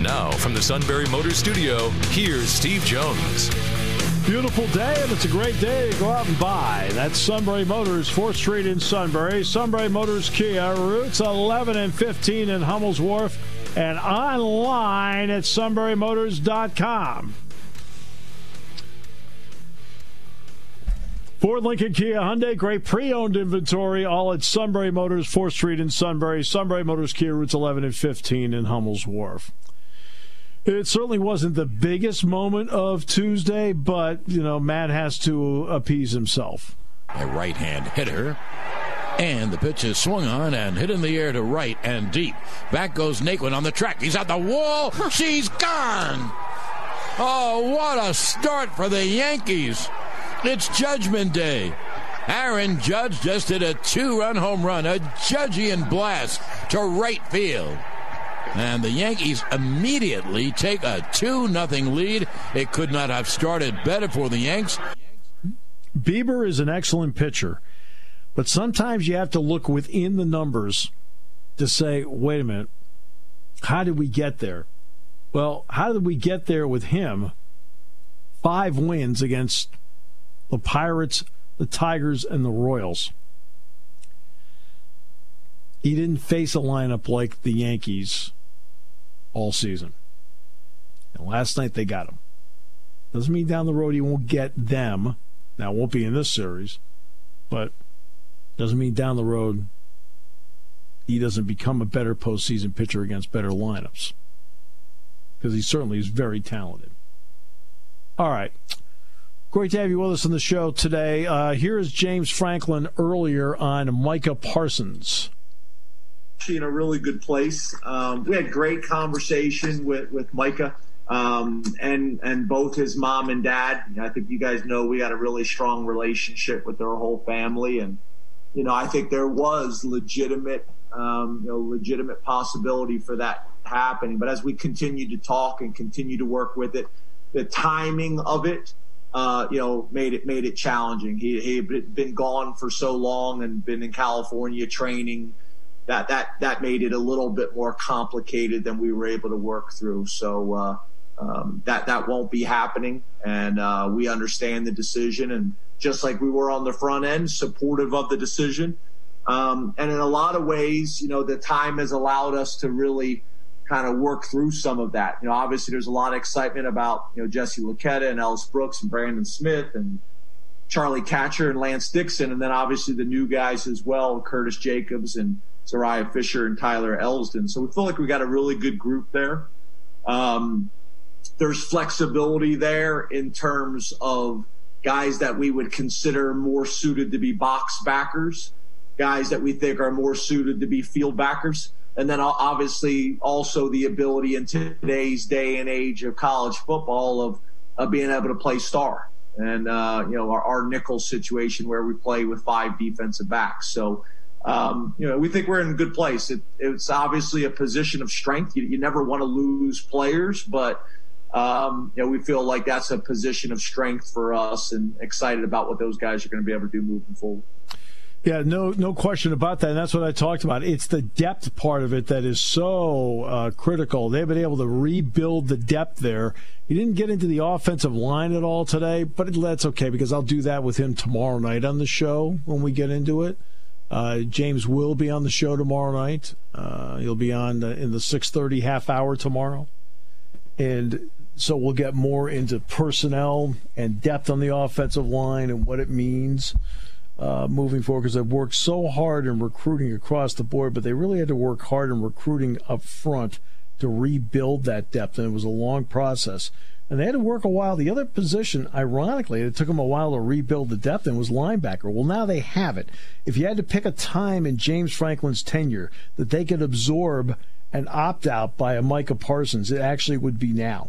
Now, from the Sunbury Motors Studio, here's Steve Jones. Beautiful day, and it's a great day to go out and buy. That's Sunbury Motors, 4th Street in Sunbury. Sunbury Motors Kia, routes 11 and 15 in Hummel's Wharf, and online at sunburymotors.com. Ford Lincoln Kia Hyundai, great pre-owned inventory, all at Sunbury Motors, 4th Street in Sunbury. Sunbury Motors Kia, routes 11 and 15 in Hummel's Wharf. It certainly wasn't the biggest moment of Tuesday, but, you know, Matt has to appease himself. A right hand hitter. And the pitch is swung on and hit in the air to right and deep. Back goes Naquin on the track. He's at the wall. She's gone. Oh, what a start for the Yankees. It's Judgment Day. Aaron Judge just hit a two run home run, a Judgian blast to right field. And the Yankees immediately take a 2 0 lead. It could not have started better for the Yanks. Bieber is an excellent pitcher, but sometimes you have to look within the numbers to say, wait a minute, how did we get there? Well, how did we get there with him? Five wins against the Pirates, the Tigers, and the Royals. He didn't face a lineup like the Yankees all season. And last night they got him. Doesn't mean down the road he won't get them. Now, it won't be in this series, but doesn't mean down the road he doesn't become a better postseason pitcher against better lineups. Because he certainly is very talented. All right. Great to have you with us on the show today. Uh, here is James Franklin earlier on Micah Parsons. Actually, in a really good place. Um, we had great conversation with with Micah um, and and both his mom and dad. I think you guys know we got a really strong relationship with their whole family, and you know I think there was legitimate um, you know legitimate possibility for that happening. But as we continue to talk and continue to work with it, the timing of it uh, you know, made it made it challenging. He he had been gone for so long and been in California training. That that that made it a little bit more complicated than we were able to work through. So uh, um, that that won't be happening, and uh, we understand the decision. And just like we were on the front end, supportive of the decision. Um, and in a lot of ways, you know, the time has allowed us to really kind of work through some of that. You know, obviously there's a lot of excitement about, you know, Jesse Luketa and Ellis Brooks and Brandon Smith and Charlie Katshir and Lance Dixon. And then obviously the new guys as well, Curtis Jacobs and Zuriah Fisher and Tyler Elsdon. So we feel like we got a really good group there. Um, there's flexibility there in terms of guys that we would consider more suited to be box backers, guys that we think are more suited to be field backers and then obviously also the ability in today's day and age of college football of, of being able to play star and uh, you know our, our, nickel situation where we play with five defensive backs. So um, you know we think we're in a good place. It, it's obviously a position of strength. You, you never want to lose players, but um, you know we feel like that's a position of strength for us, and excited about what those guys are going to be able to do moving forward. Yeah, no, no question about that. And that's what I talked about. It's the depth part of it that is so uh, critical. They've been able to rebuild the depth there. He didn't get into the offensive line at all today, but that's okay because I'll do that with him tomorrow night on the show when we get into it. Uh, James will be on the show tomorrow night. Uh, he'll be on in the 6:30 half hour tomorrow, and so we'll get more into personnel and depth on the offensive line and what it means uh, moving forward because they've worked so hard in recruiting across the board, but they really had to work hard in recruiting up front to rebuild that depth, and it was a long process. And they had to work a while. The other position, ironically, it took them a while to rebuild the depth and was linebacker. Well, now they have it. If you had to pick a time in James Franklin's tenure that they could absorb an opt out by a Micah Parsons, it actually would be now.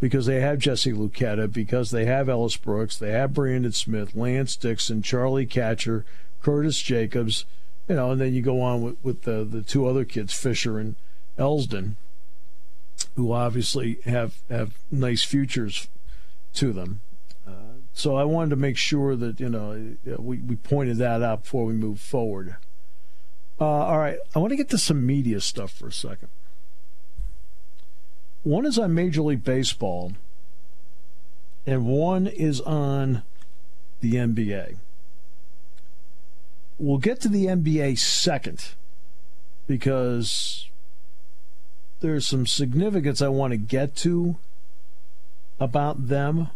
because they have Jesse Luketa, because they have Ellis Brooks, they have Brandon Smith, Lance Dixon, Charlie Katshir, Curtis Jacobs, you know, and then you go on with, with the, the two other kids, Fisher and Elsdon, who obviously have, have nice futures to them. Uh, so I wanted to make sure that, you know, we, we pointed that out before we move forward. Uh, all right, I want to get to some media stuff for a second. One is on Major League Baseball, and one is on the NBA. We'll get to the NBA second because there's some significance I want to get to about them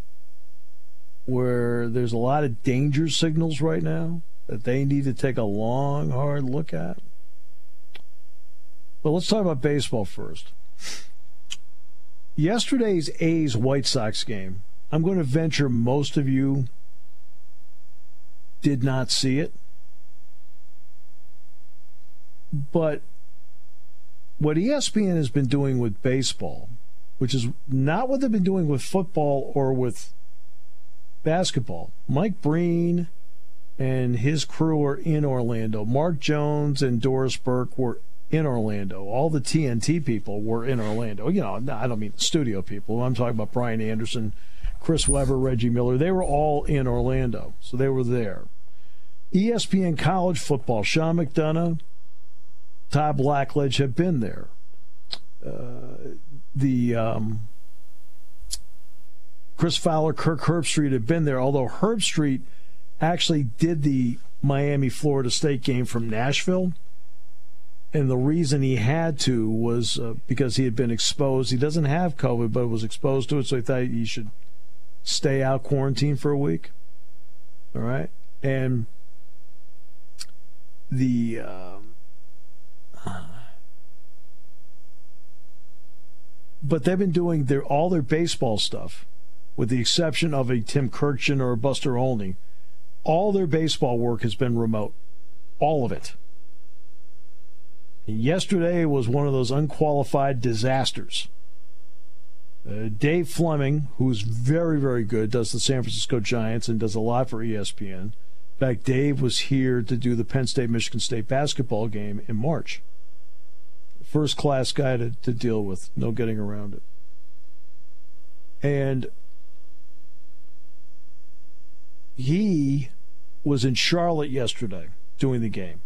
where there's a lot of danger signals right now that they need to take a long, hard look at. But let's talk about baseball first. Yesterday's A's White Sox game, I'm going to venture most of you did not see it. But what ESPN has been doing with baseball, which is not what they've been doing with football or with basketball, Mike Breen and his crew are in Orlando. Mark Jones and Doris Burke were in Orlando. All the TNT people were in Orlando. You know, I don't mean studio people. I'm talking about Brian Anderson, Chris Webber, Reggie Miller. They were all in Orlando, so they were there. ESPN college football, Sean McDonough, Todd Blackledge have been there. Uh, the um, Chris Fowler, Kirk Herbstreit have been there, although Herbstreit actually did the Miami Florida State game from Nashville and the reason he had to was uh, because he had been exposed. He doesn't have COVID, but was exposed to it, so he thought he should stay out quarantine for a week. All right, and the um, but they've been doing their all their baseball stuff, with the exception of a Tim Kurkjian or a Buster Olney. All their baseball work has been remote, all of it. Yesterday was one of those unqualified disasters. Uh, Dave Fleming, who's very, very good, does the San Francisco Giants and does a lot for ESPN. In fact, Dave was here to do the Penn State Michigan State basketball game in March. First class guy to, to deal with, no getting around it. And he was in Charlotte yesterday doing the game.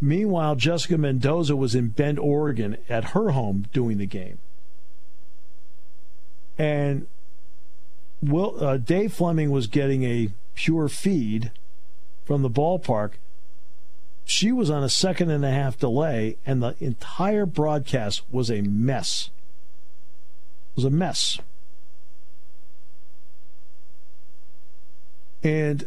Meanwhile, Jessica Mendoza was in Bend, Oregon at her home doing the game. And Will, uh, Dave Fleming was getting a pure feed from the ballpark. She was on a second and a half delay, and the entire broadcast was a mess. It was a mess. And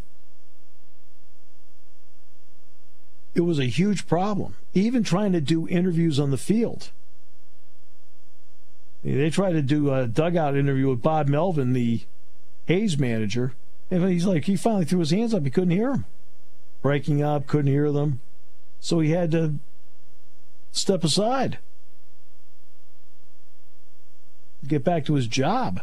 it was a huge problem. Even trying to do interviews on the field. They tried to do a dugout interview with Bob Melvin, the A's manager, and he's like, he finally threw his hands up. He couldn't hear them. Breaking up, couldn't hear them. So he had to step aside, get back to his job.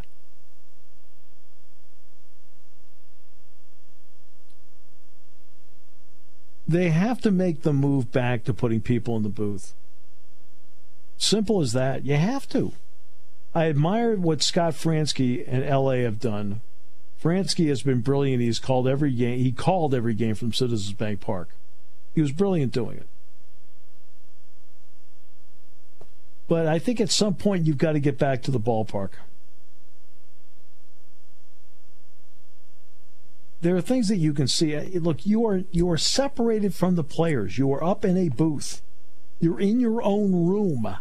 They have to make the move back to putting people in the booth. Simple as that. You have to. I admire what Scott Franzke and LA have done. Franzke has been brilliant. He's called every game. He called every game from Citizens Bank Park. He was brilliant doing it. But I think at some point you've got to get back to the ballpark. there are things that you can see. Uh, look, you are you are separated from the players. You are up in a booth. You're in your own room.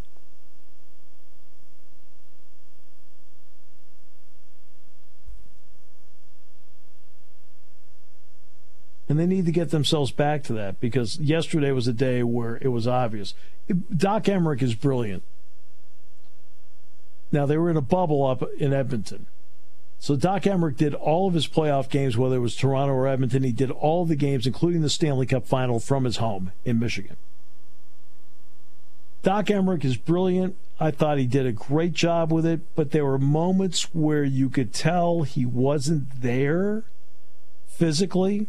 And they need to get themselves back to that because yesterday was a day where it was obvious. Doc Emrick is brilliant. Now, they were in a bubble up in Edmonton. So Doc Emrick did all of his playoff games, whether it was Toronto or Edmonton. He did all the games, including the Stanley Cup final, from his home in Michigan. Doc Emrick is brilliant. I thought he did a great job with it, but there were moments where you could tell he wasn't there physically.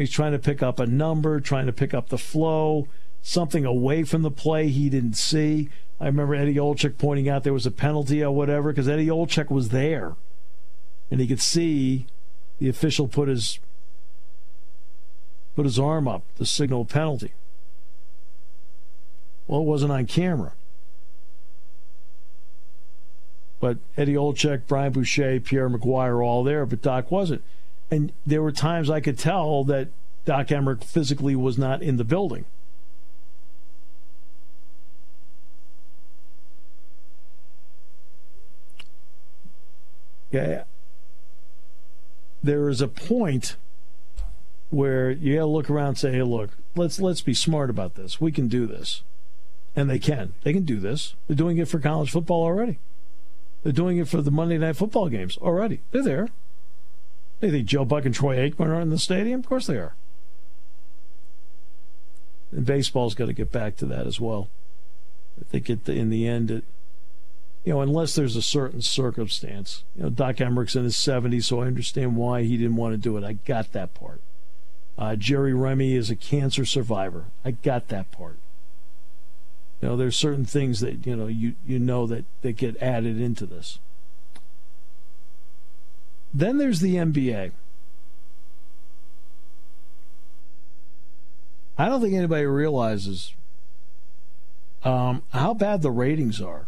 He's trying to pick up a number, trying to pick up the flow, something away from the play he didn't see. I remember Eddie Olczyk pointing out there was a penalty or whatever because Eddie Olczyk was there, and he could see the official put his put his arm up to signal a penalty. Well, it wasn't on camera. But Eddie Olczyk, Brian Boucher, Pierre McGuire all there, but Doc wasn't. And there were times I could tell that Doc Emrick physically was not in the building. Yeah. There is a point where you gotta look around and say, hey, look, let's let's be smart about this. We can do this. And they can. They can do this. They're doing it for college football already. They're doing it for the Monday night football games already. They're there. They think Joe Buck and Troy Aikman are in the stadium? Of course they are. And baseball's got to get back to that as well. I think it, in the end, it, you know, unless there's a certain circumstance. You know, Doc Emrick's in his 70s, so I understand why he didn't want to do it. I got that part. Uh, Jerry Remy is a cancer survivor. I got that part. You know, there's certain things that you know you you know that that get added into this. Then there's the NBA. I don't think anybody realizes um, how bad the ratings are.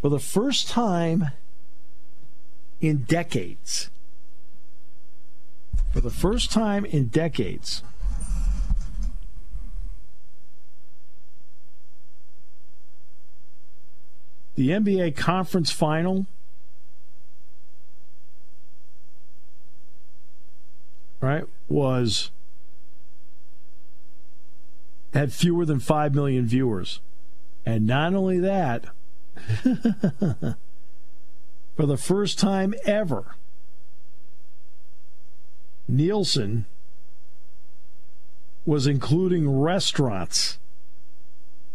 For the first time in decades, for the first time in decades, the NBA conference final right was had fewer than 5 million viewers. And not only that, for the first time ever, Nielsen was including restaurants.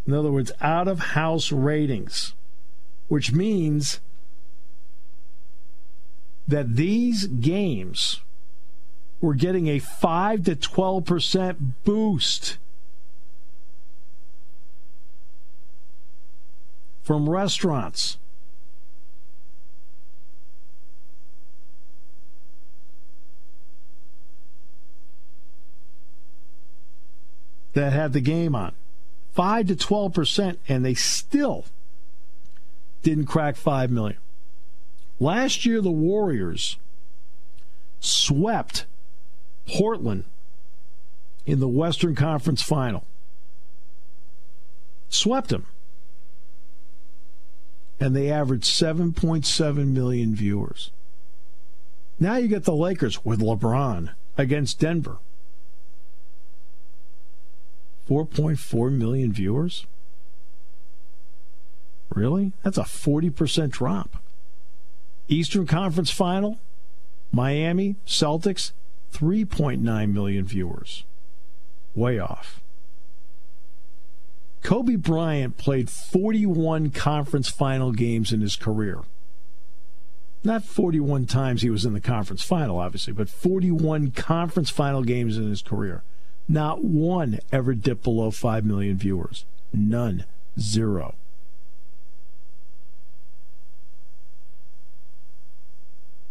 In other words, out of house ratings, which means that these games were getting a 5 to 12% boost from restaurants. that had the game on. 5 to 12%, and they still didn't crack 5 million. Last year, the Warriors swept Portland in the Western Conference final. Swept them. And they averaged 7.7 million viewers. Now you get the Lakers with LeBron against Denver. 4.4 million viewers? Really? That's a 40% drop. Eastern Conference Final, Miami, Celtics, 3.9 million viewers. Way off. Kobe Bryant played 41 conference final games in his career. Not 41 times he was in the conference final, obviously, but 41 conference final games in his career. Not one ever dipped below 5 million viewers. None. Zero.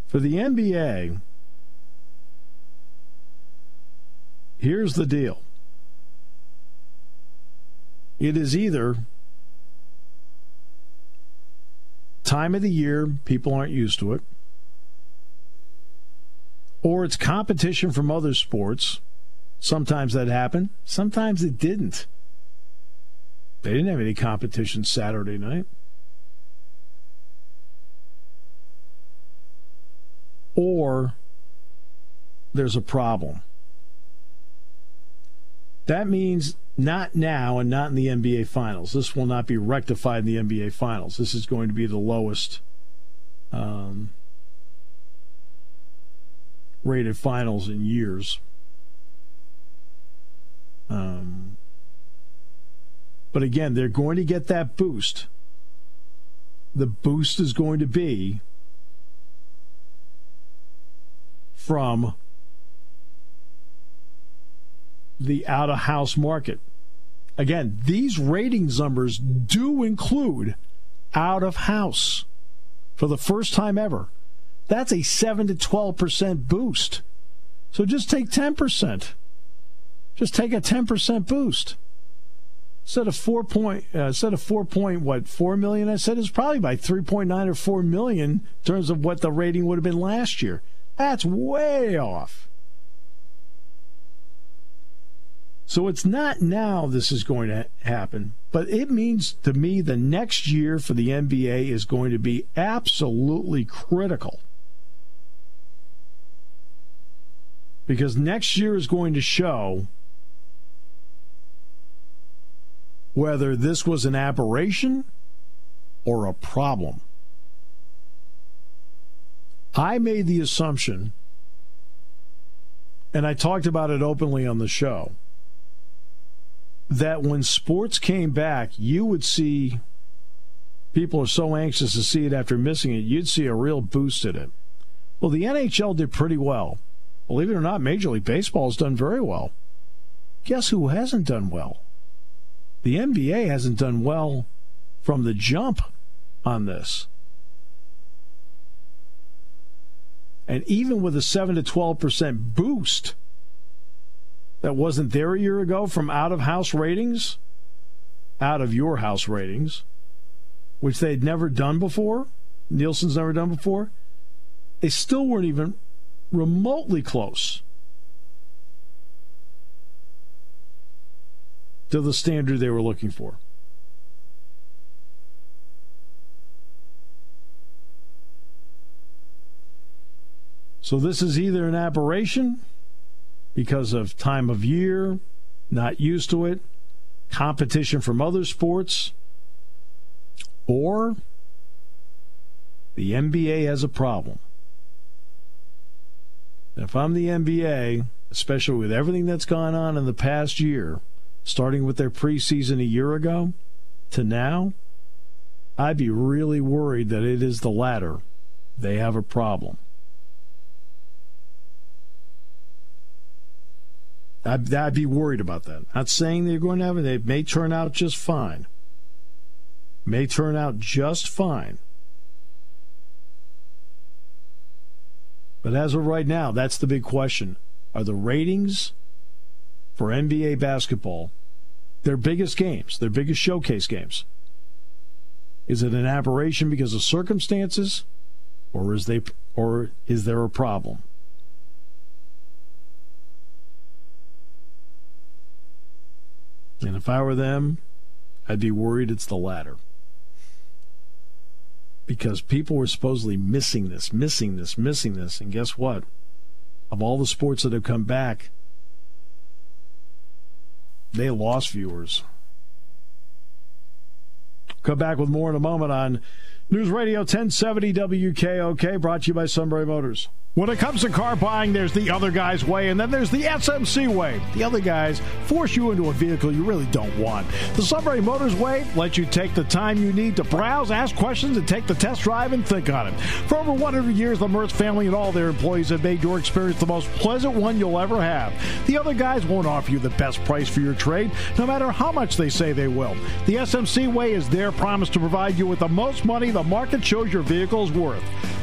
For the NBA, here's the deal it is either time of the year, people aren't used to it, or it's competition from other sports Sometimes that happened, sometimes it didn't. They didn't have any competition Saturday night. Or there's a problem. That means not now and not in the NBA Finals. This will not be rectified in the NBA Finals. This is going to be the lowest um, rated finals in years. Um, But again, they're going to get that boost. The boost is going to be from the out of house market. Again, these ratings numbers do include out of house for the first time ever. That's a 7 to 12% boost. So just take 10%. Just take a 10% boost. Instead of 4 point, uh, instead of 4 point, what, 4 million, I said it's probably by 3.9 or 4 million in terms of what the rating would have been last year. That's way off. So it's not now this is going to happen, but it means to me the next year for the NBA is going to be absolutely critical. Because next year is going to show whether this was an aberration or a problem. I made the assumption, and I talked about it openly on the show that when sports came back, you would see people are so anxious to see it after missing it, you'd see a real boost in it. Well, the NHL did pretty well. Believe it or not, Major League Baseball has done very well. Guess who hasn't done well? The NBA hasn't done well from the jump on this. And even with a 7 to 12% boost, that wasn't there a year ago from out of house ratings, out of your house ratings, which they'd never done before, Nielsen's never done before, they still weren't even remotely close to the standard they were looking for. So this is either an aberration because of time of year, not used to it, competition from other sports, or the NBA has a problem. If I'm the NBA, especially with everything that's gone on in the past year, starting with their preseason a year ago to now, I'd be really worried that it is the latter. They have a problem. I'd, I'd be worried about that. Not saying they're going to have it. They may turn out just fine. May turn out just fine. But as of right now, that's the big question. Are the ratings for NBA basketball their biggest games, their biggest showcase games? Is it an aberration because of circumstances, or is they or is there a problem? And if I were them, I'd be worried it's the latter. Because people were supposedly missing this, missing this, missing this. And guess what? Of all the sports that have come back, they lost viewers. Come back with more in a moment on News Radio 1070 WKOK, brought to you by Sunbury Motors. When it comes to car buying, there's the other guy's way, and then there's the SMC way. The other guys force you into a vehicle you really don't want. The Sunbury Motors way lets you take the time you need to browse, ask questions, and take the test drive and think on it. For over 100 years, the Mertz family and all their employees have made your experience the most pleasant one you'll ever have. The other guys won't offer you the best price for your trade, no matter how much they say they will. The SMC way is their promise to provide you with the most money the market shows your vehicle's worth.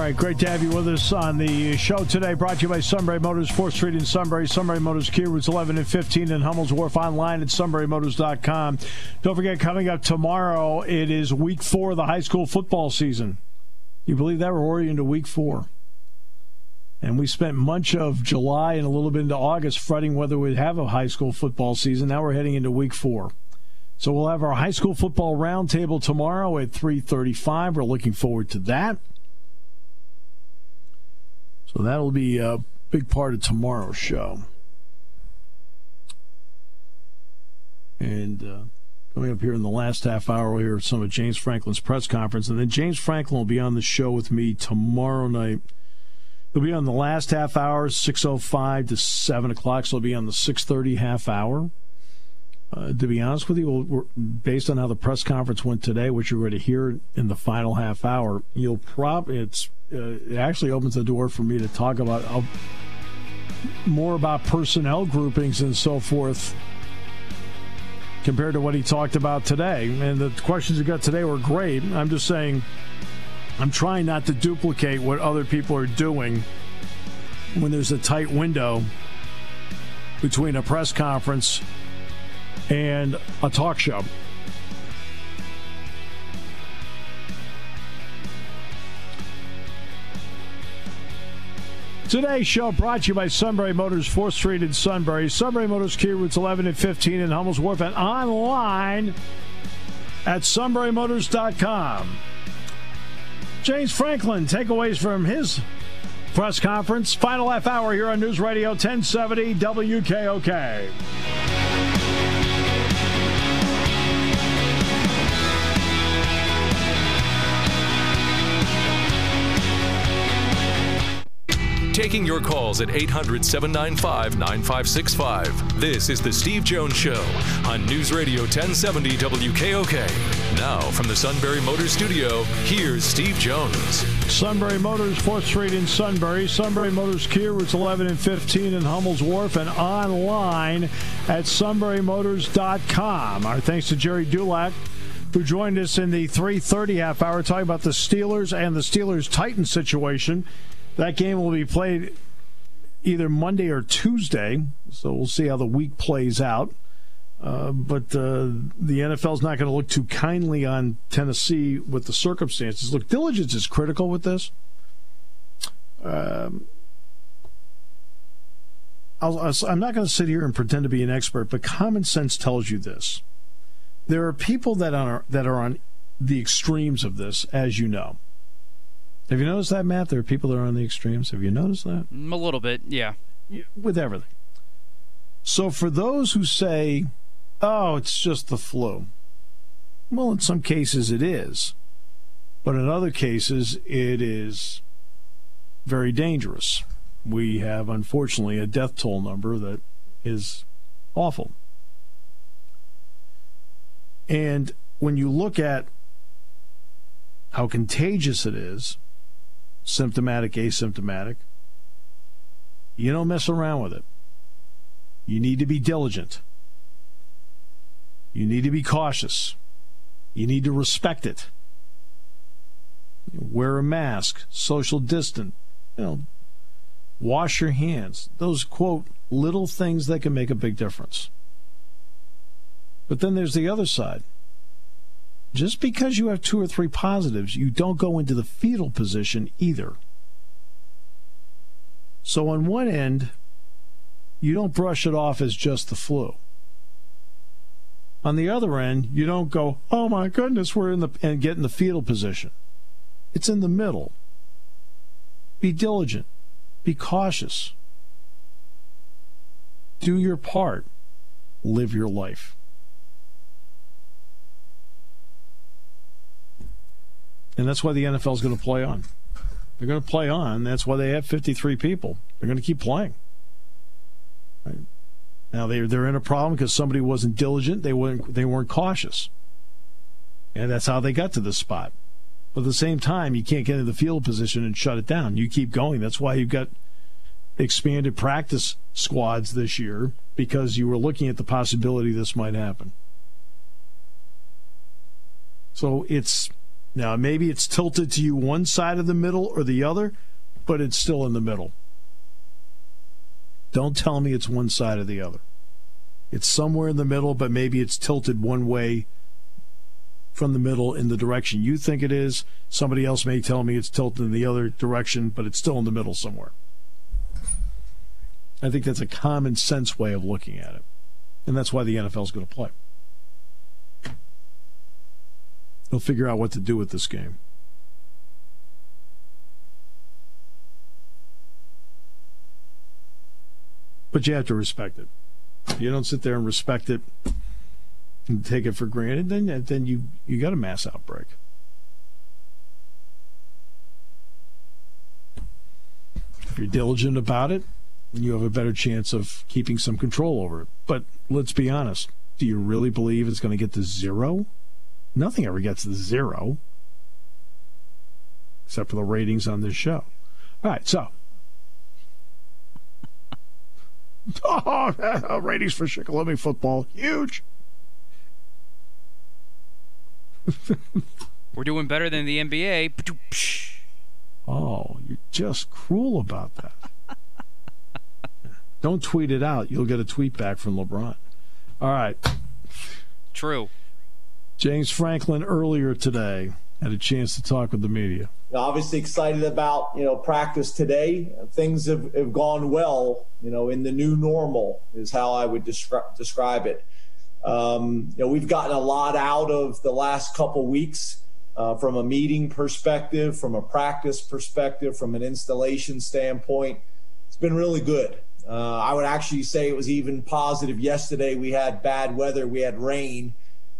Right, great to have you with us on the show today. Brought to you by Sunbury Motors, 4th Street in Sunbury. Sunbury Motors, Kia routes 11 and 15 in Hummel's Wharf. Online at sunburymotors.com. Don't forget, coming up tomorrow, it is week four of the high school football season. You believe that we're already into week four? And we spent much of July and a little bit into August fretting whether we'd have a high school football season. Now we're heading into week four. So we'll have our high school football roundtable tomorrow at 3:35. We're looking forward to that. So that'll be a big part of tomorrow's show. And uh, coming up here in the last half hour, we'll hear some of James Franklin's press conference, and then James Franklin will be on the show with me tomorrow night. He'll be on the last half hour, 6.05 to 7 o'clock, so he'll be on the 6.30 half hour. Uh, to be honest with you, based on how the press conference went today, which you're going to hear in the final half hour, you'll probably it's uh, it actually opens the door for me to talk about uh, more about personnel groupings and so forth compared to what he talked about today. And the questions he got today were great. I'm just saying, I'm trying not to duplicate what other people are doing when there's a tight window between a press conference and a talk show. Today's show brought to you by Sunbury Motors, 4th Street in Sunbury. Sunbury Motors, Kia routes 11 and 15 in Hummel's Wharf, and online at sunburymotors.com. James Franklin, takeaways from his press conference. Final half hour here on News Radio 1070 WKOK. Taking your calls at 800 795 9565. This is The Steve Jones Show on News Radio 1070 WKOK. Now, from the Sunbury Motors Studio, here's Steve Jones. Sunbury Motors, 4th Street in Sunbury. Sunbury Motors Kia, routes 11 and 15 in Hummel's Wharf, and online at sunburymotors.com. Our thanks to Gerry Dulac who joined us in the 3:30 half hour talking about the Steelers and the Steelers Titans situation. That game will be played either Monday or Tuesday, so we'll see how the week plays out. Uh, but uh, the NFL is not going to look too kindly on Tennessee with the circumstances. Look, diligence is critical with this. Um, i am not going to sit here and pretend to be an expert, but common sense tells you this: there are people that are that are on the extremes of this, as you know. Have you noticed that, Matt? There are people that are on the extremes. Have you noticed that? Mm, a little bit, yeah. With everything. So for those who say, oh, it's just the flu, well, in some cases it is. But in other cases, it is very dangerous. We have, unfortunately, a death toll number that is awful. And when you look at how contagious it is, symptomatic, asymptomatic. You don't mess around with it. You need to be diligent. You need to be cautious. You need to respect it. Wear a mask, social distance, you know, wash your hands. Those quote little things that can make a big difference. But then there's the other side. Just because you have two or three positives, you don't go into the fetal position either. So, on one end, you don't brush it off as just the flu. On the other end, you don't go, oh my goodness, we're in the, and get in the fetal position. It's in the middle. Be diligent, be cautious, do your part, live your life. And that's why the NFL is going to play on. They're going to play on. That's why they have 53 people. They're going to keep playing. Right? Now they they're in a problem because somebody wasn't diligent. They weren't they weren't cautious, and that's how they got to this spot. But at the same time, you can't get into the field position and shut it down. You keep going. That's why you've got expanded practice squads this year because you were looking at the possibility this might happen. So it's now, maybe it's tilted to you one side of the middle or the other, but it's still in the middle. Don't tell me it's one side or the other. It's somewhere in the middle, but maybe it's tilted one way from the middle in the direction you think it is. Somebody else may tell me it's tilted in the other direction, but it's still in the middle somewhere. I think that's a common sense way of looking at it. And that's why the NFL is going to play. They'll figure out what to do with this game. But you have to respect it. If you don't sit there and respect it and take it for granted, then then you you got a mass outbreak. If you're diligent about it, you have a better chance of keeping some control over it. But let's be honest. Do you really believe it's going to get to zero? Nothing ever gets to zero, except for the ratings on this show. All right, so. Oh, uh, ratings for Shikellamy football, huge. We're doing better than the NBA. Oh, you're just cruel about that. Don't tweet it out. You'll get a tweet back from LeBron. All right. True. James Franklin earlier today had a chance to talk with the media. Obviously excited about you know practice today. Things have, have gone well. You know, in the new normal is how I would descri- describe it. Um, you know, we've gotten a lot out of the last couple weeks uh, from a meeting perspective, from a practice perspective, from an installation standpoint. It's been really good. Uh, I would actually say it was even positive yesterday. We had bad weather, we had rain,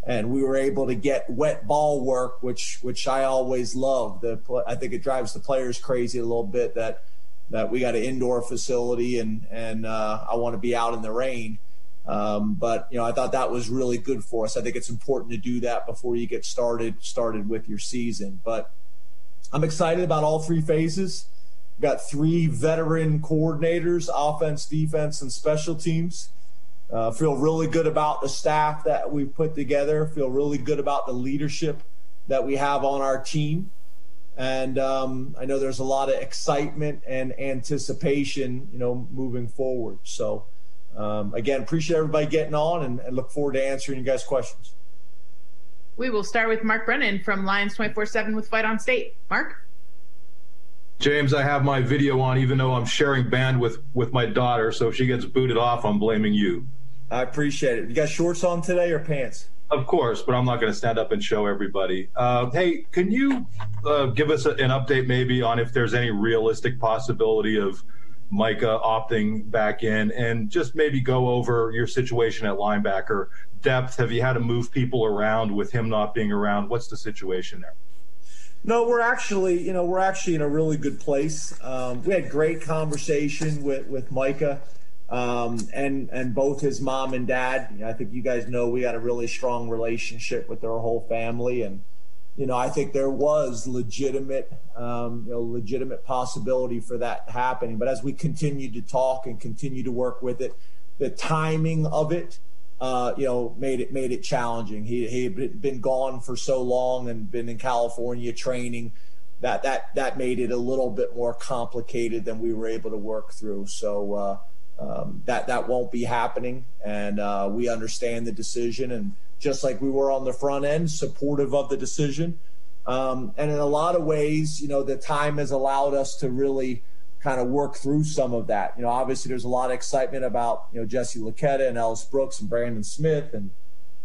and we were able to get wet ball work, which which I always love. The I think it drives the players crazy a little bit that that we got an indoor facility and and uh, I want to be out in the rain. Um, but you know, I thought that was really good for us. I think it's important to do that before you get started started with your season. But I'm excited about all three phases got three veteran coordinators offense, defense, and special teams. Uh, feel really good about the staff that we've put together. Feel really good about the leadership that we have on our team. And um, I know there's a lot of excitement and anticipation, you know, moving forward. So, um, again, appreciate everybody getting on and, and look forward to answering you guys' questions. We will start with Mark Brennan from Lions 24 7 with Fight on State. Mark? James, I have my video on, even though I'm sharing bandwidth with my daughter. So if she gets booted off, I'm blaming you. I appreciate it. You got shorts on today or pants? Of course, but I'm not going to stand up and show everybody. Uh, hey, can you uh, give us a, an update maybe on if there's any realistic possibility of Micah opting back in and just maybe go over your situation at linebacker depth? Have you had to move people around with him not being around? What's the situation there? No, we're actually, you know, we're actually in a really good place. Um, we had great conversation with with Micah, um, and and both his mom and dad. I think you guys know we got a really strong relationship with their whole family, and you know, I think there was legitimate, um, you know, legitimate possibility for that happening. But as we continued to talk and continue to work with it, the timing of it uh, you know, made it made it challenging. He he had been gone for so long and been in California training that that that made it a little bit more complicated than we were able to work through. So uh, um, that that won't be happening, and uh, we understand the decision. And just like we were on the front end, supportive of the decision. Um, and in a lot of ways, you know, the time has allowed us to really kind of work through some of that. You know, obviously there's a lot of excitement about, you know, Jesse Luketa and Ellis Brooks and Brandon Smith and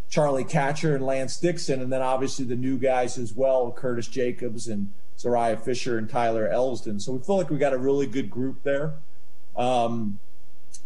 Charlie Katshir and Lance Dixon, and then obviously the new guys as well, Curtis Jacobs and Zuriah Fisher and Tyler Elsdon. So we feel like we got a really good group there. Um,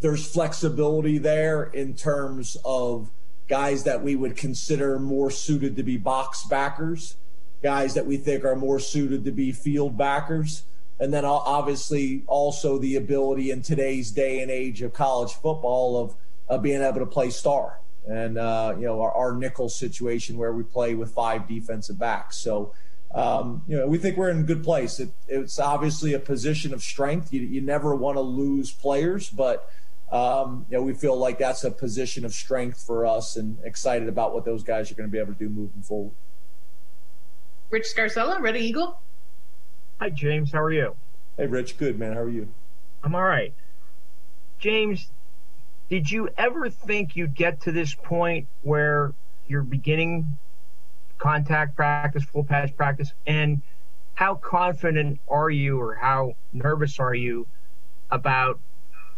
there's flexibility there in terms of guys that we would consider more suited to be box backers, guys that we think are more suited to be field backers and then obviously also the ability in today's day and age of college football of, of being able to play star. And uh, you know our, our, nickel situation where we play with five defensive backs. So um, you know we think we're in a good place. It, it's obviously a position of strength. You, you never want to lose players but um, you know we feel like that's a position of strength for us and excited about what those guys are going to be able to do moving forward rich scarcella Reading Eagle Hi, James. How are you? Hey, Rich. Good, man. How are you? I'm all right. James, did you ever think you'd get to this point where you're beginning contact practice, full pass practice, and how confident are you, or how nervous are you about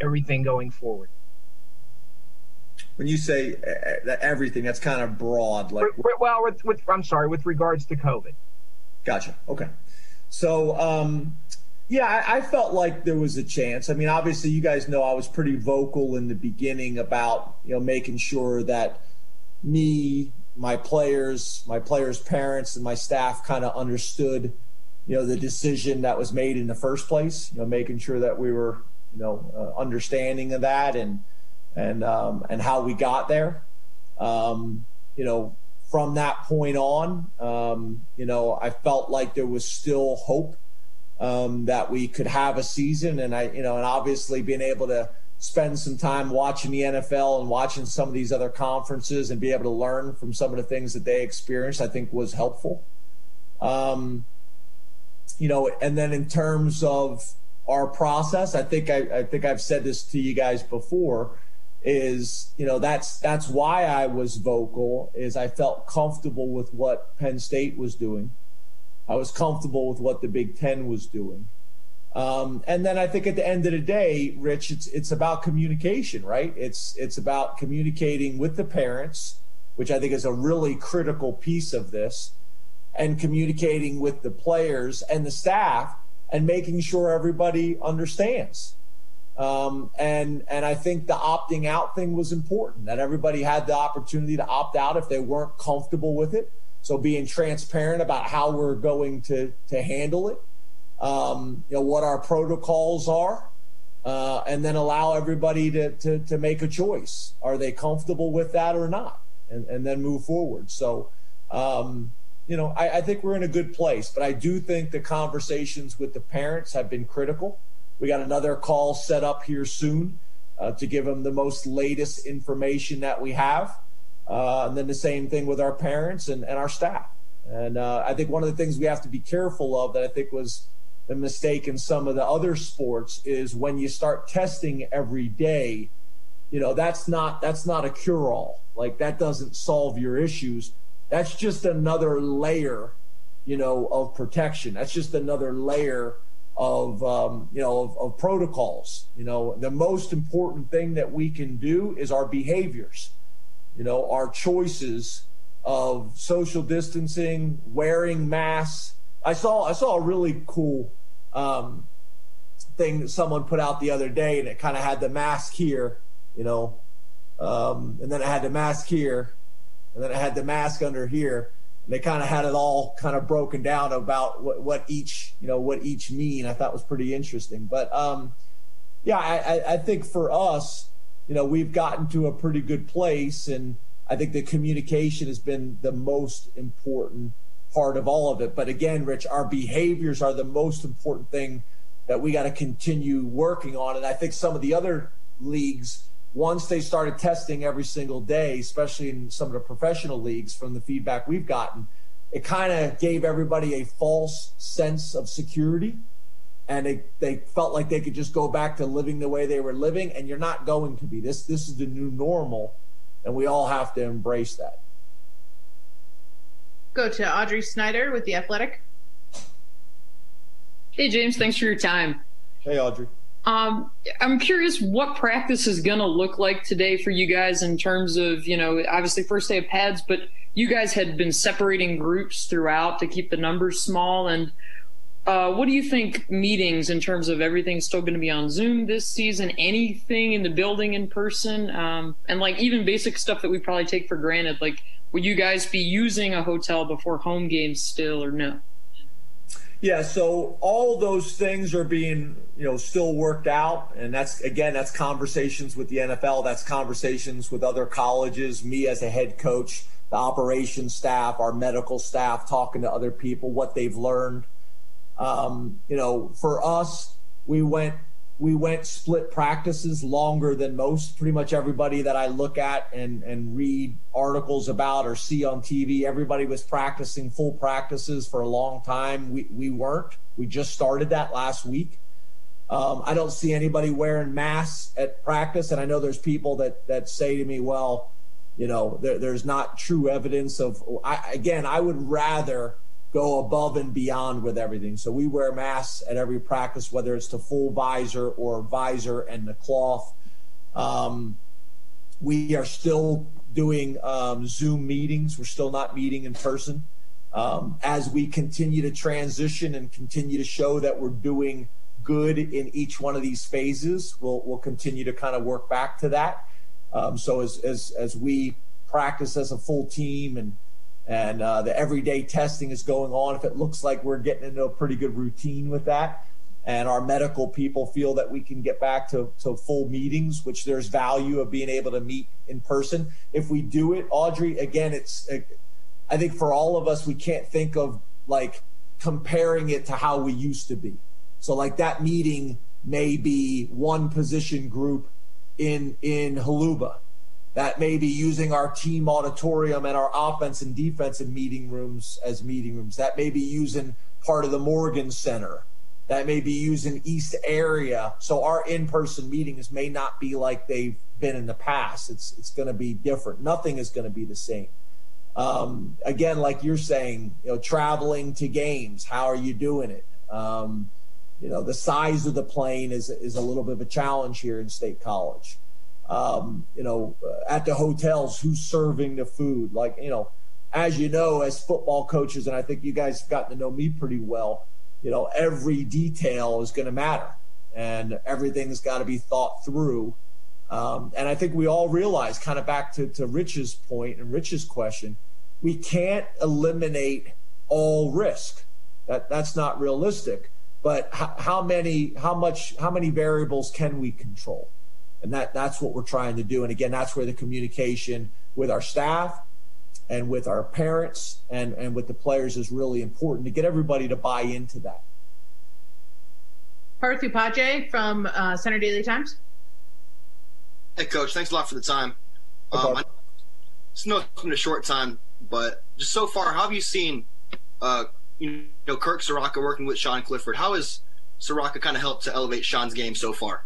everything going forward? When you say uh, that everything, that's kind of broad. Like, well, with, with I'm sorry, with regards to COVID. Gotcha. Okay. So, um, yeah, I, I, felt like there was a chance. I mean, obviously, you guys know I was pretty vocal in the beginning about you know making sure that me, my players, my players' parents, and my staff kind of understood you know the decision that was made in the first place. You know, making sure that we were you know uh, understanding of that and and um, and how we got there. Um, you know, from that point on, um, you know, I felt like there was still hope um, that we could have a season, and I, you know, and obviously being able to spend some time watching the NFL and watching some of these other conferences and be able to learn from some of the things that they experienced, I think was helpful. Um, you know, and then in terms of our process, I think I, I think I've said this to you guys before is you know that's that's why I was vocal is I felt comfortable with what Penn State was doing. I was comfortable with what the Big Ten was doing. Um, and then I think at the end of the day, Rich, it's it's about communication, right? It's it's about communicating with the parents, which I think is a really critical piece of this, and communicating with the players and the staff, and making sure everybody understands. Um, and and I think the opting out thing was important. That everybody had the opportunity to opt out if they weren't comfortable with it. So being transparent about how we're going to to handle it, um, you know what our protocols are, uh, and then allow everybody to, to to make a choice. Are they comfortable with that or not? And and then move forward. So. Um, you know, I, I think we're in a good place, but I do think the conversations with the parents have been critical. We got another call set up here soon uh, to give them the most latest information that we have. Uh, and then the same thing with our parents and, and our staff. And uh, I think one of the things we have to be careful of that I think was the mistake in some of the other sports is when you start testing every day, you know, that's not that's not a cure all. Like that doesn't solve your issues. That's just another layer, you know, of protection. That's just another layer of um, you know of, of, protocols. You know, the most important thing that we can do is our behaviors. You know, our choices of social distancing, wearing masks. I saw I saw a really cool um, thing that someone put out the other day, and it kind of had the mask here. You know, um, and then it had the mask here, and then I had the mask under here And they kind of had it all kind of broken down about what, what each you know what each mean. I thought was pretty interesting. But um, yeah, I, I think for us, you know, we've gotten to a pretty good place, and I think the communication has been the most important part of all of it. But again, Rich, our behaviors are the most important thing that we got to continue working on. And I think some of the other leagues once they started testing every single day, especially in some of the professional leagues from the feedback we've gotten, it kind of gave everybody a false sense of security. And they, they felt like they could just go back to living the way they were living. And you're not going to be. This, this is the new normal. And we all have to embrace that. Go to Audrey Snyder with The Athletic. Hey, James. Thanks for your time. Hey, Audrey. Um, I'm curious what practice is going to look like today for you guys in terms of, you know, obviously first day of pads, but you guys had been separating groups throughout to keep the numbers small. And uh, what do you think meetings in terms of everything still going to be on Zoom this season? Anything in the building in person? Um, and like even basic stuff that we probably take for granted, like will you guys be using a hotel before home games still or no? Yeah, so all those things are being, you know, still worked out, and that's again, that's conversations with the NFL, that's conversations with other colleges, me as a head coach, the operations staff, our medical staff, talking to other people, what they've learned. Um, you know, for us, we went we went split practices longer than most. Pretty much everybody that I look at and, and read articles about or see on TV, everybody was practicing full practices for a long time. We, we weren't. We just started that last week. Um, I don't see anybody wearing masks at practice. And I know there's people that, that say to me, well, you know, there, there's not true evidence of. I, again, I would rather go above and beyond with everything. So we wear masks at every practice, whether it's the full visor or visor and the cloth. Um, we are still doing um, Zoom meetings. We're still not meeting in person. Um, as we continue to transition and continue to show that we're doing good in each one of these phases, we'll, we'll continue to kind of work back to that. Um, so as, as, as we practice as a full team and and uh, the everyday testing is going on, if it looks like we're getting into a pretty good routine with that, and our medical people feel that we can get back to, to full meetings, which there's value of being able to meet in person. If we do it, Audrey, again, it's I think for all of us, we can't think of like comparing it to how we used to be. So like that meeting may be one position group in in Holuba. That may be using our team auditorium and our offense and defensive meeting rooms as meeting rooms. That may be using part of the Morgan Center. That may be using East area. So our in-person meetings may not be like they've been in the past. It's it's going to be different. Nothing is going to be the same. Um, again, like you're saying, you know, traveling to games. How are you doing it? Um, you know, the size of the plane is is a little bit of a challenge here in State College. Um, you know, at the hotels, who's serving the food? Like, you know, as you know, as football coaches, and I think you guys have gotten to know me pretty well, you know, every detail is going to matter and everything's got to be thought through. Um, and I think we all realize, kind of back to, to Rich's point and Rich's question, we can't eliminate all risk. That that's not realistic but how, how many how much how many variables can we control and that that's what we're trying to do and again that's where the communication with our staff and with our parents and and with the players is really important to get everybody to buy into that Parthu Paje from uh, Centre Daily Times. Hey, Coach. Thanks a lot for the time. Um, I, it's no it's been a short time, but just so far, how have you seen uh, you know, Kirk Ciarrocca working with Sean Clifford. How has Ciarrocca kind of helped to elevate Sean's game so far?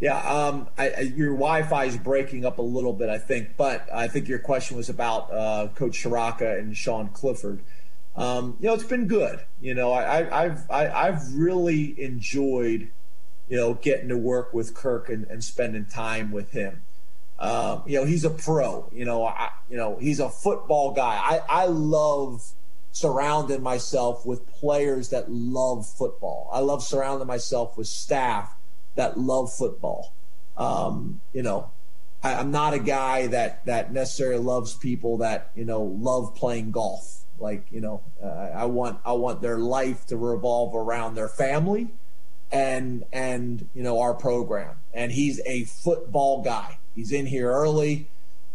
Yeah, um, I, I, your Wi-Fi is breaking up a little bit, I think, but I think your question was about uh, Coach Ciarrocca and Sean Clifford. Um, you know, it's been good. You know, I, have I, have really enjoyed, you know, getting to work with Kirk and, and spending time with him. Um, you know, he's a pro. You know, I, you know, he's a football guy. I, I love surrounding myself with players that love football. I love surrounding myself with staff that love football. Um, you know, I, am not a guy that that necessarily loves people that you know love playing golf. Like you know, uh, I want I want their life to revolve around their family and and you know our program. And he's a football guy. He's in here early.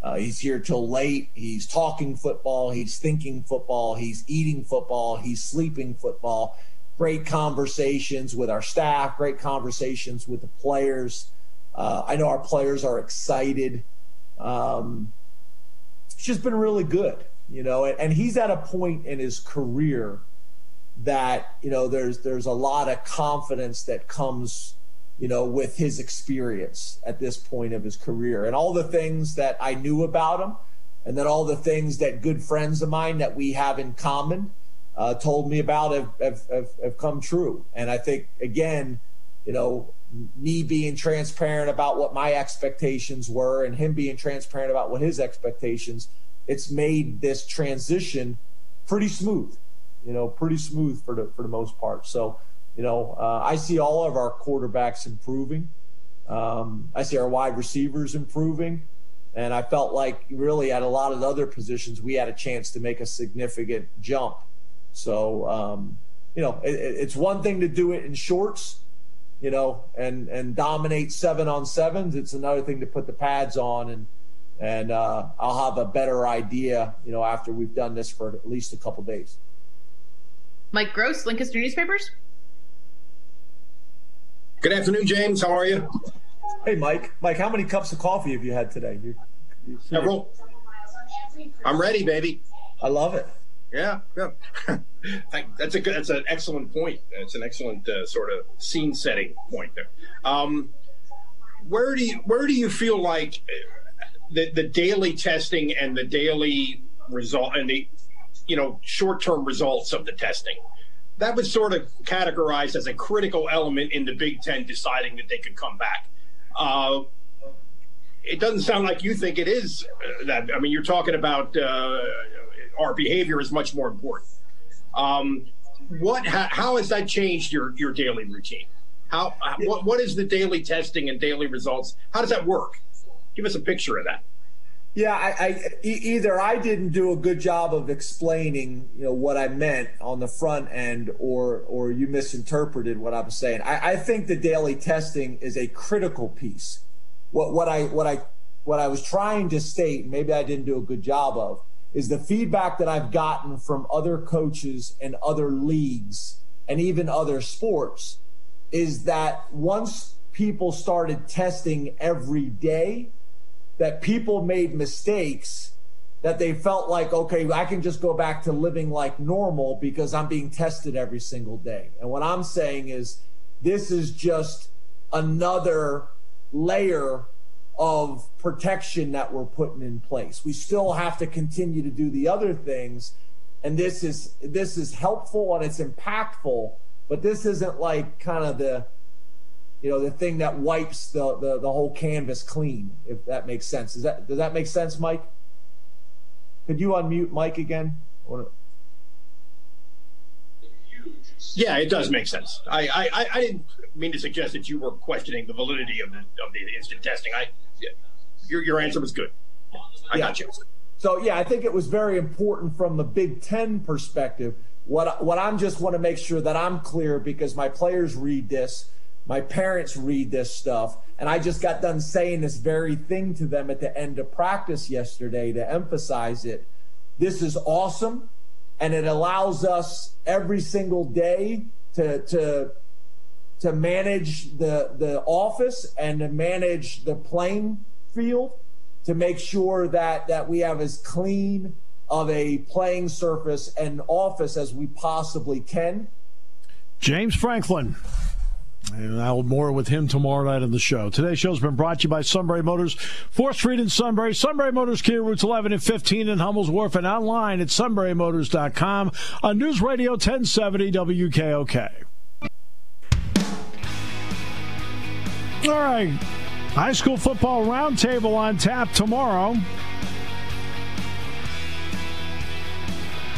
Uh, he's here till late. He's talking football. He's thinking football. He's eating football. He's sleeping football. Great conversations with our staff. Great conversations with the players. Uh, I know our players are excited. Um, it's just been really good, you know. And, and he's at a point in his career that you know there's there's a lot of confidence that comes you know, with his experience at this point of his career and all the things that I knew about him, and then all the things that good friends of mine that we have in common uh, told me about have, have, have, have come true. And I think, again, you know, me being transparent about what my expectations were and him being transparent about what his expectations, it's made this transition pretty smooth, you know, pretty smooth for the, for the most part. So, you know, uh, I see all of our quarterbacks improving. Um, I see our wide receivers improving. And I felt like really at a lot of other positions, we had a chance to make a significant jump. So, um, you know, it, it's one thing to do it in shorts, you know, and, and dominate seven on sevens. It's another thing to put the pads on and, and uh, I'll have a better idea, you know, after we've done this for at least a couple days. Mike Gross, Lancaster Newspapers. Good afternoon, James. How are you? Hey, Mike. Mike, how many cups of coffee have you had today? You, you Several. I'm ready, baby. I love it. Yeah, yeah. that's a good. That's an excellent point. It's an excellent uh, sort of scene setting point there. Um, where do you where do you feel like the the daily testing and the daily result and the you know short term results of the testing. That was sort of categorized as a critical element in the Big Ten deciding that they could come back. Uh, it doesn't sound like you think it is uh, that. I mean, you're talking about uh, our behavior is much more important. Um, what? How, how has that changed your your daily routine? How? What? What is the daily testing and daily results? How does that work? Give us a picture of that. Yeah, I, I either I didn't do a good job of explaining, you know, what I meant on the front end, or or you misinterpreted what I'm saying. I, I think the daily testing is a critical piece. What what I what I what I was trying to state, maybe I didn't do a good job of, is the feedback that I've gotten from other coaches and other leagues and even other sports is that once people started testing every day that people made mistakes that they felt like, okay, I can just go back to living like normal because I'm being tested every single day. And what I'm saying is, this is just another layer of protection that we're putting in place. We still have to continue to do the other things. And this is this is helpful and it's impactful, but this isn't like kind of the you know, the thing that wipes the, the, the whole canvas clean, if that makes sense. Does that does that make sense, Mike? Could you unmute Mike again? Yeah, it does make sense. I, I, I didn't mean to suggest that you were questioning the validity of the of the instant testing. I your your answer was good. I yeah. got you. So yeah, I think it was very important from the Big Ten perspective. What what I'm just want to make sure that I'm clear because my players read this my parents read this stuff. And I just got done saying this very thing to them at the end of practice yesterday to emphasize it. This is awesome. And it allows us every single day to, to, to manage the, the office and to manage the playing field to make sure that, that we have as clean of a playing surface and office as we possibly can. James Franklin. And I'll more with him tomorrow night on the show. Today's show's been brought to you by Sunbury Motors, 4th Street in Sunbury, Sunbury Motors Kia Routes 11 and 15 in Hummel's Wharf, and online at sunburymotors.com on News Radio 1070 WKOK. All right. High school football roundtable on tap tomorrow.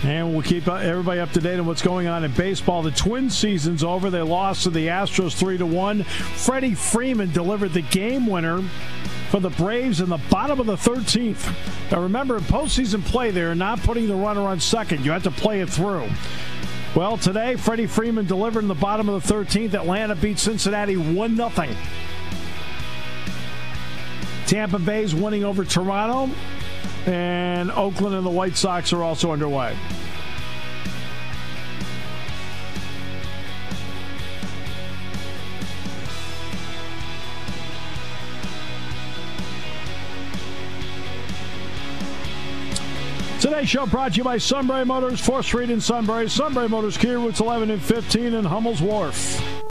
And we'll keep uh, everybody up to date on what's going on in baseball. The Twins season's over. They lost to the Astros 3 to 1. Freddie Freeman delivered the game winner for the Braves in the bottom of the 13th. Now remember, in postseason play, they're not putting the runner on second. You have to play it through. Well, today, Freddie Freeman delivered in the bottom of the 13th. Atlanta beat Cincinnati 1 0. Tampa Bay's winning over Toronto and Oakland and the White Sox are also underway. Today's show brought to you by Sunbury Motors, 4th Street in Sunbury, Sunbury Motors, Kia Routes 11 and 15 in Hummel's Wharf.